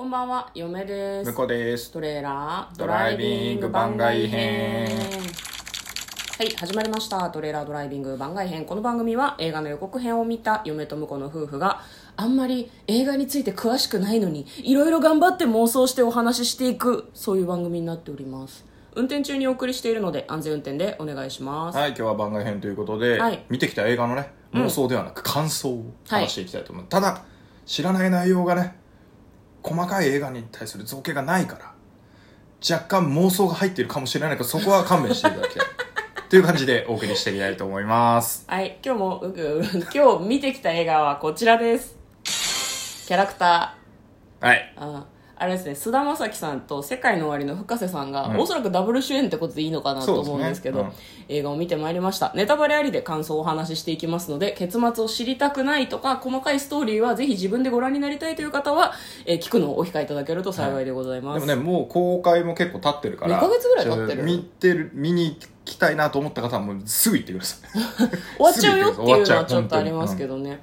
こんばんは、嫁です向。こうです。トレーラードドライビング番外編はい、始まりました。トレーラードライビング番外編。この番組は映画の予告編を見た嫁と婿の夫婦があんまり映画について詳しくないのにいろいろ頑張って妄想してお話ししていくそういう番組になっております。運転中にお送りしているので安全運転でお願いします。はい、今日は番外編ということで、はい見てきた映画のね、妄想ではなく感想を話していきたいと思う。ただ、知らない内容がね、細かい映画に対する造形がないから、若干妄想が入っているかもしれないけど、そこは勘弁していただきたい。という感じでお送りしていきたいと思います。はい、今日も、うぐ今日見てきた映画はこちらです。キャラクター。はい。ああれですね菅田将暉さんと世界の終わりの深瀬さんが、うん。おそらくダブル主演ってことでいいのかなと思うんですけどそうですね。映画を見てまいりました。ネタバレありで感想をお話ししていきますので結末を知りたくないとか細かいストーリーはぜひ自分でご覧になりたいという方は、えー聞くのをお控えいただけると幸いでございます、でもね、もう公開も結構経ってるから、二ヶ月ぐらい経ってる。見てる、見に行きたいなと思った方はもうすぐ行ってください。終わっちゃうよっていうのはちょっとありますけどね、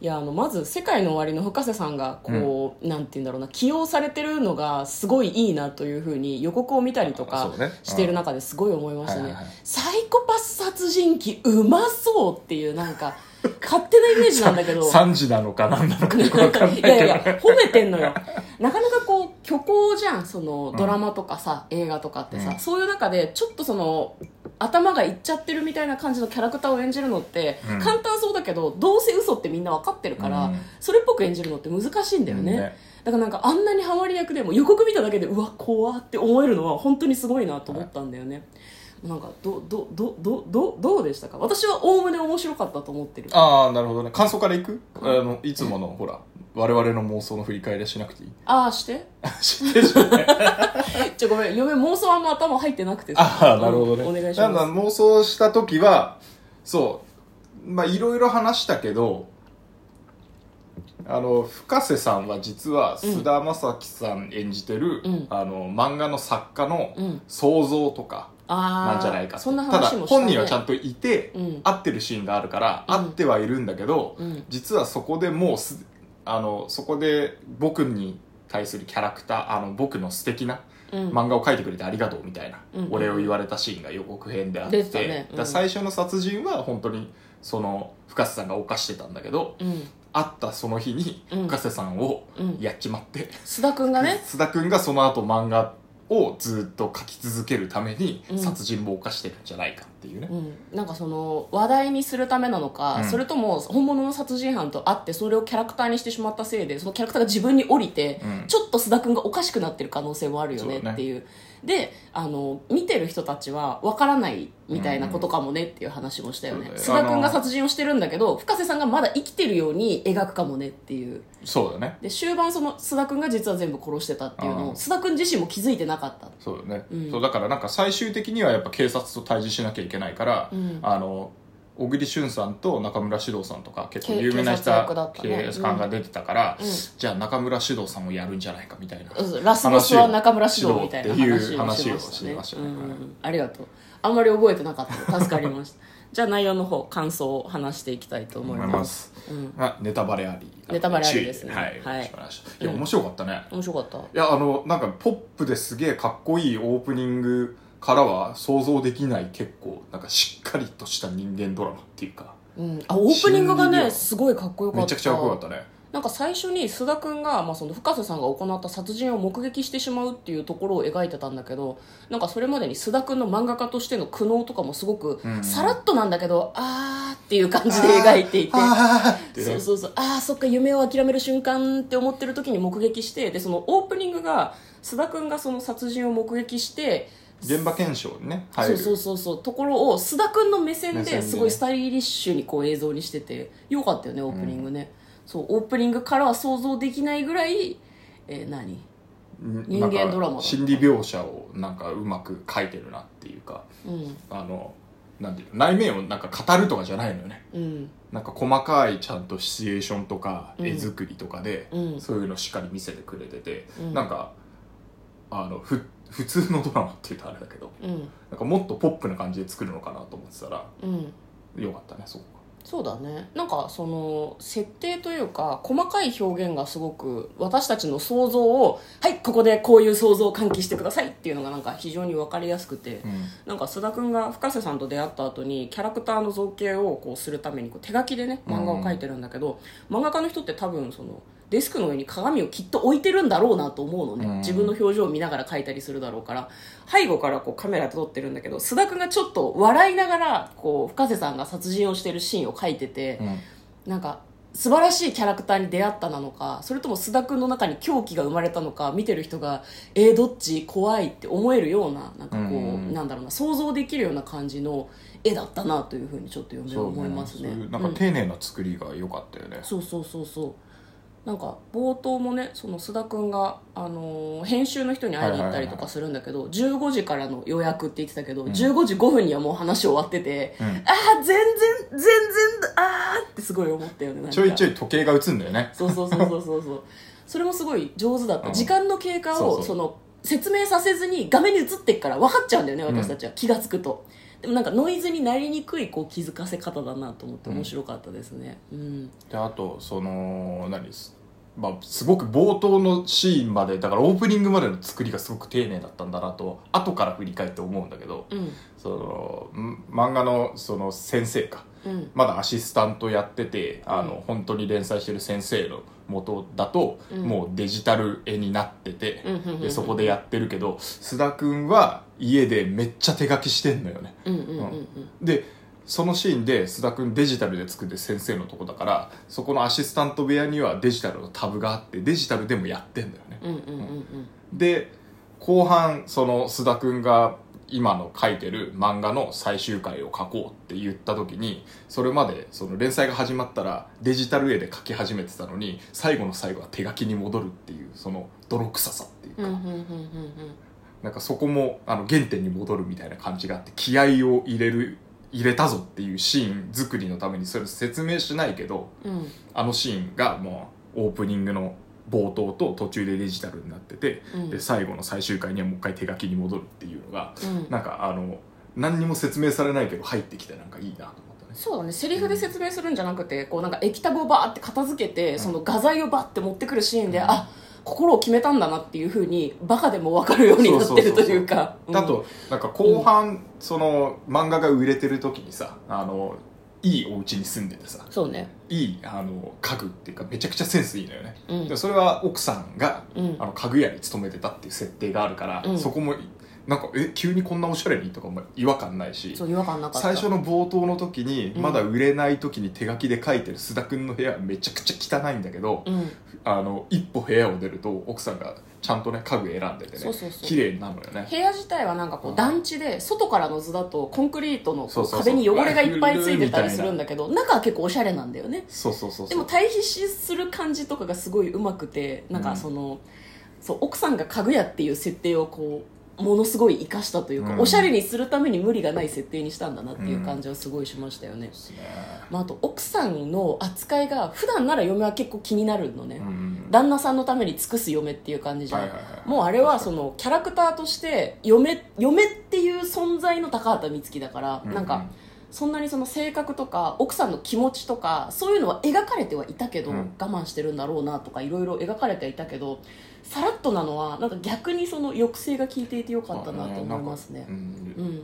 いやあのまず「世界の終わり」の深瀬さんがこう、なんて言うんだろうな起用されてるのがすごいいいなというふうに予告を見たりとあかしてる中ですごい思いましたね、はいはいはい。サイコパス殺人鬼うまそうっていうなんか 勝手なイメージなんだけど。3時なのか何なのかよくわかんないい。やいや褒めてんのよ。なかなかこう虚構じゃんそのドラマとかさ、映画とかってさ、うん。そういう中でちょっとその頭がいっちゃってるみたいな感じのキャラクターを演じるのって、うん。簡単そうだけどどうせ嘘ってみんな分かってるから、うん。それっぽく演じるのって難しいんだよね,、ねだからなんかあんなにハマり役でも予告見ただけでうわ怖って思えるのは本当にすごいなと思ったんだよね、なんかどどどどどどうでしたか？私はおおむね面白かったと思ってる。ああ、なるほどね。感想からいく？あの、いつもの、ほら、我々の妄想の振り返りはしなくていい。ああして？知ってるじゃんね。ちょごめん。嫁妄想あんま頭入ってなくてさ。ああ、なるほどね。うんお願いします。妄想した時は、そう、まあ、いろいろ話したけど、あの、深瀬さんは実は、菅田将暉さん演じてる、うん。あの、漫画の作家のうん。想像とか、なんじゃないかって。そんなただ本人はちゃんといて、うん。会ってるシーンがあるから、うん。会ってはいるんだけど、うん。実はそこでもうすあのそこで僕に対するキャラクターあの僕の素敵なうん。漫画を描いてくれてありがとうみたいな、うん。お礼を言われたシーンが予告編であってね。うん。最初の殺人は本当にその深瀬さんが犯してたんだけどうん。会ったその日にうん。深瀬さんをうん。やっちまって、須田君がね？須田君がその後漫画をずっと描き続けるためにうん。殺人も犯してるんじゃないか。っていうね、うん、なんかその話題にするためなのか、うん。それとも本物の殺人犯と会ってそれをキャラクターにしてしまったせいでそのキャラクターが自分に降りて、うん。ちょっと須田君がおかしくなってる可能性もあるよねそうだね。っていう。であの見てる人たちは分からないみたいなことかもねっていう話もしたよね、うん須田君が殺人をしてるんだけど深瀬さんがまだ生きてるように描くかもねっていう。そうだね。で終盤その須田君が実は全部殺してたっていうのうん。を須田君自身も気づいてなかった。そうだね、うん。そうだからなんか最終的にはやっぱ警察と対峙しなきゃいけないから、うん。あの小栗旬さんと中村獅童さんとか結構け有名な人警察官が出てたから、うん。じゃあ中村獅童さんをやるんじゃないかみたいなうん。ラスボスは中村獅童みたいな話をしましたね。ありがとう。あんまり覚えてなかった。助かりました。じゃあ内容の方感想を話していきたいと思いまます。あネタバレあり。ネタバレありですね。はい、はい。やうん面白かったね、面白かった。いやあのなんかポップですげえかっこいいオープニングからは想像できない結構なんかしっかりとした人間ドラマっていうか。うん、あオープニングがねすごいかっこよかった。めちゃくちゃかっこよかったね。なんか最初に須田君が、まあ、その深瀬さんが行った殺人を目撃してしまうっていうところを描いてたんだけどなんかそれまでに須田君の漫画家としての苦悩とかもすごくうん。さらっとなんだけど、あーっていう感じで描いていて。あーそうそうそう。ああそっか夢を諦める瞬間って思ってる時に目撃してでそのオープニングが須田君がその殺人を目撃して現場検証にねそうそうそうそう。ところを須田君の目線目線で。すごいスタイリッシュにこう映像にしててよかったよねオープニングね、そうオープニングからは想像できないぐらい、えー何？人間ドラマだなんか心理描写をなんかうまく書いてるなっていうかうん。あのなんていうの内面をなんか語るとかじゃないのよね。うん。なんか細かいちゃんとシチュエーションとかうん。絵作りとかで、うん。そういうのしっかり見せてくれてて、うん。なんかあのふ普通のドラマっていうとあれだけどうん。なんかもっとポップな感じで作るのかなと思ってたらうん。よかったねそこそうだね。なんかその設定というか細かい表現がすごく私たちの想像をはいここでこういう想像を喚起してくださいっていうのがなんか非常に分かりやすくて、うん。なんか須田君が深瀬さんと出会った後にキャラクターの造形をこうするためにこう手書きでね漫画を描いてるんだけど、漫画家の人って多分そのデスクの上に鏡をきっと置いてるんだろうなと思うのね、うん。自分の表情を見ながら描いたりするだろうから。背後からこうカメラで撮ってるんだけど須田君がちょっと笑いながらこう深瀬さんが殺人をしてるシーンを描いてて、うん。なんか素晴らしいキャラクターに出会ったなのかそれとも須田君の中に狂気が生まれたのか見てる人がえー、どっち怖いって思えるようななんかこう、うん。なんだろうな想像できるような感じの絵だったなというふうにちょっと読んで思いますね。そういうなんか丁寧な作りが良かったよね、そうそうそうそうなんか冒頭もねその須田君が、あのー編集の人に会いに行ったりとかするんだけど、15時からの予約って言ってたけど、15時5分にはもう話終わってて、うん。ああ全然全然ああってすごい思ったよねなんか。ちょいちょい時計が映んだよね。そうそうそうそうそうそう。それもすごい上手だった、うん。時間の経過そうそう。をその説明させずに画面に映ってっから分かっちゃうんだよね私たちは、気が付くと。でもなんかノイズになりにくいこう気づかせ方だなと思って面白かったですね。うん。であとその何？ですまあ、すごく冒頭のシーンまでだからオープニングまでの作りがすごく丁寧だったんだなと後から振り返って思うんだけど、うん。そのん漫画のその先生か。うん。まだアシスタントやっててあの、うん。本当に連載してる先生の元だと、うん。もうデジタル絵になってて、でそこでやってるけど須田君は家でめっちゃ手書きしてんのよね。でそのシーンで須田君デジタルで作ってる先生のとこだからそこのアシスタント部屋にはデジタルのタブがあってデジタルでもやってんだよね、うんうんうんうん。で後半その須田君が今の書いてる漫画の最終回を書こうって言った時にそれまでその連載が始まったらデジタル絵で書き始めてたのに最後の最後は手書きに戻るっていうその泥臭さっていうか、うんうんうんうん。なんかそこもあの原点に戻るみたいな感じがあって気合を入れる入れたぞっていうシーン作りのためにそれ説明しないけどうん。うんあのシーンがもうオープニングの冒頭と途中でデジタルになってて、うん。で最後の最終回にはもう一回手書きに戻るっていうのがうん。なんかあの何にも説明されないけど入ってきてなんかいいなと思ったね。そうだね。セリフで説明するんじゃなくてこうなんか液タブをバーって片付けて、その画材をバーって持ってくるシーンで、うん。あ心を決めたんだなっていうふうにバカでも分かるようになってるというか。あとなんか後半、その漫画が売れてる時にさあのいいお家に住んでてさそうね。いいあの家具っていうかめちゃくちゃセンスいいのよね、うん。でそれは奥さんが、うん。あの家具屋に勤めてたっていう設定があるから、うん。そこもなんかえ急にこんなおしゃれにとかも違和感ないしそう違和感なかった。最初の冒頭の時に、うん。まだ売れない時に手書きで書いてる須田君の部屋はめちゃくちゃ汚いんだけど、うん。あの一歩部屋を出ると奥さんがちゃんとね家具選んでてねそうそうそう。綺麗になるのよね。部屋自体はなんかこう団地で外からの図だとコンクリートのこそううそうそう。壁に汚れがいっぱいついてたりするんだけど中は結構おしゃれなんだよね。そうそうそうそう。でも対比する感じとかがすごいうまくてなんかその、そう奥さんが家具屋っていう設定をこうものすごい生かしたというか、うん。おしゃれにするために無理がない設定にしたんだなっていう感じはすごいしましたよね、ですね。まあ、あと奥さんの扱いが普段なら嫁は結構気になるのね、うん。旦那さんのために尽くす嫁っていう感じじゃん、はいはいはい。もうあれはそのキャラクターとして嫁嫁っていう存在の高畑充希だから、うん。なんかそんなにその性格とか奥さんの気持ちとかそういうのは描かれてはいたけど、うん。我慢してるんだろうなとかいろいろ描かれてはいたけどさらっとなのはなんか逆にその抑制が効いていてよかったなと思いますね。う。ん。うん。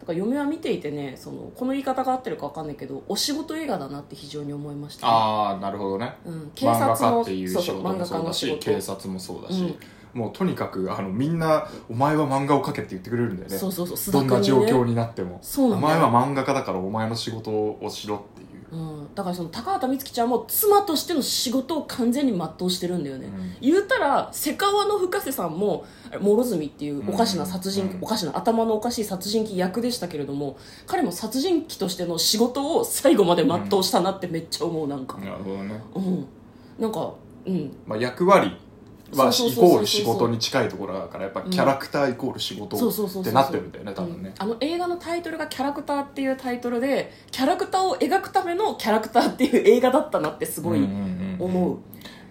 だから嫁は見ていてねそのこの言い方が合ってるか分かんないけどお仕事映画だなって非常に思いました、ね、ああなるほどね。うん、警漫画察の家っていうそうそう漫画仕事もそうだし警察もそうだし、うん。もうとにかくあのみんな「お前は漫画を描け」って言ってくれるんだよね。そうそうそう須どんな状況になっても。そうなんだよ。お前は漫画家だからお前の仕事をしろっていううん、だからその高畑充希ちゃんも妻としての仕事を完全に全うしてるんだよね、うん。言うたらセカワの深瀬さんも諸角っていうおかしな殺人、うんおかしな頭のおかしい殺人鬼役でしたけれども彼も殺人鬼としての仕事を最後まで全うしたなってめっちゃ思うなんか。なるほどね、うん、なんかうん。まあ、役割はイそうそうそうそうコール仕事に近いところだからやっぱキャラクターイコール仕事ってなってるんだよね多分ね。あの映画のタイトルが「キャラクター」っていうタイトルでキャラクターを描くためのキャラクターっていう映画だったなってすごい思う、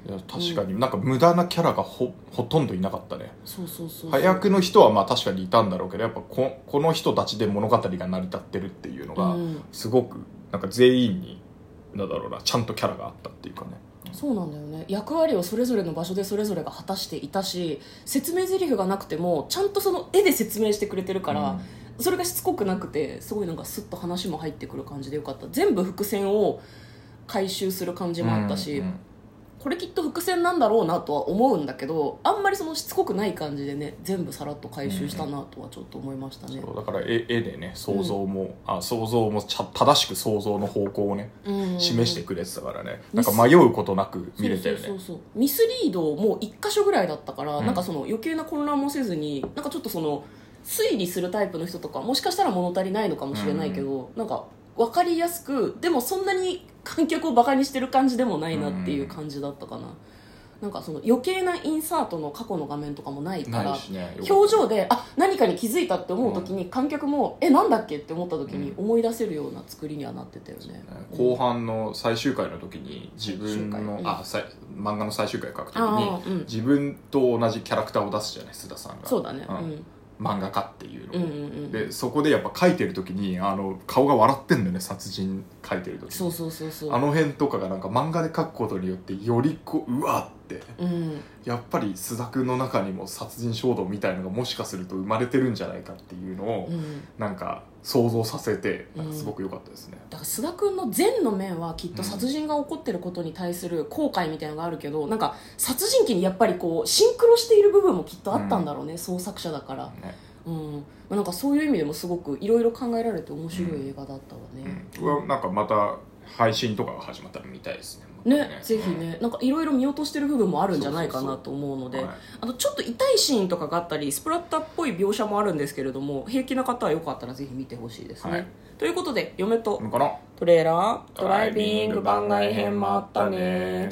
いや確かに。なんか無駄なキャラがほほとんどいなかったね。そうそうそうそう。早くの人はまあ確かにいたんだろうけどやっぱここの人たちで物語が成り立ってるっていうのがうん。すごくなんか全員になんだろうなちゃんとキャラがあったっていうかねそうなんだよね。役割をそれぞれの場所でそれぞれが果たしていたし説明台詞がなくてもちゃんとその絵で説明してくれてるから、それがしつこくなくてすごいなんかスッと話も入ってくる感じでよかった。全部伏線を回収する感じもあったし、うんうんこれきっと伏線なんだろうなとは思うんだけどあんまりそのしつこくない感じでね全部さらっと回収したなとはちょっと思いましたね、そうだから絵絵でね想像も、あ想像もちゃ正しく想像の方向をねうん。示してくれてたからね、うんなんか迷うことなく見れたよね。ミスリードもう1箇所ぐらいだったから、うん。なんかその余計な混乱もせずになんかちょっとその推理するタイプの人とかもしかしたら物足りないのかもしれないけど、なんか分かりやすくでもそんなに観客をバカにしてる感じでもないなっていう感じだったかな、なんかその余計なインサートの過去の画面とかもないから表情であ何かに気づいたって思う時に観客もえなんだっけって思った時に思い出せるような作りにはなってたよね、後半の最終回の時に自分のあさい漫画の最終回書く時あに自分と同じキャラクターを出すじゃない須田さんが。そうだね。ん。うん漫画家っていうのを、うんうんうん。でそこでやっぱ書いてる時にあの顔が笑ってんだよね殺人書いてる時に。そうそうそうそう。あの辺とかがなんか漫画で書くことによってよりこううわってうん。やっぱり須田君の中にも殺人衝動みたいのがもしかすると生まれてるんじゃないかっていうのを、うん。なんか想像させてなんかすごく良かったですね、だから須田君の善の面はきっと殺人が起こってることに対する後悔みたいなのがあるけどなんか殺人鬼にやっぱりこうシンクロしている部分もきっとあったんだろうね、創作者だから、ね。うん。まあなんかそういう意味でもすごくいろいろ考えられて面白い映画だったわね、うん、なんかまた配信とかが始まったら見たいですねねぜひねなんかいろいろ見落としてる部分もあるんじゃないかなと思うのではい。あとちょっと痛いシーンとかがあったりスプラッターっぽい描写もあるんですけれども平気な方はよかったらぜひ見てほしいですね、はい。ということで嫁とトレーラードライビング番外編もあったね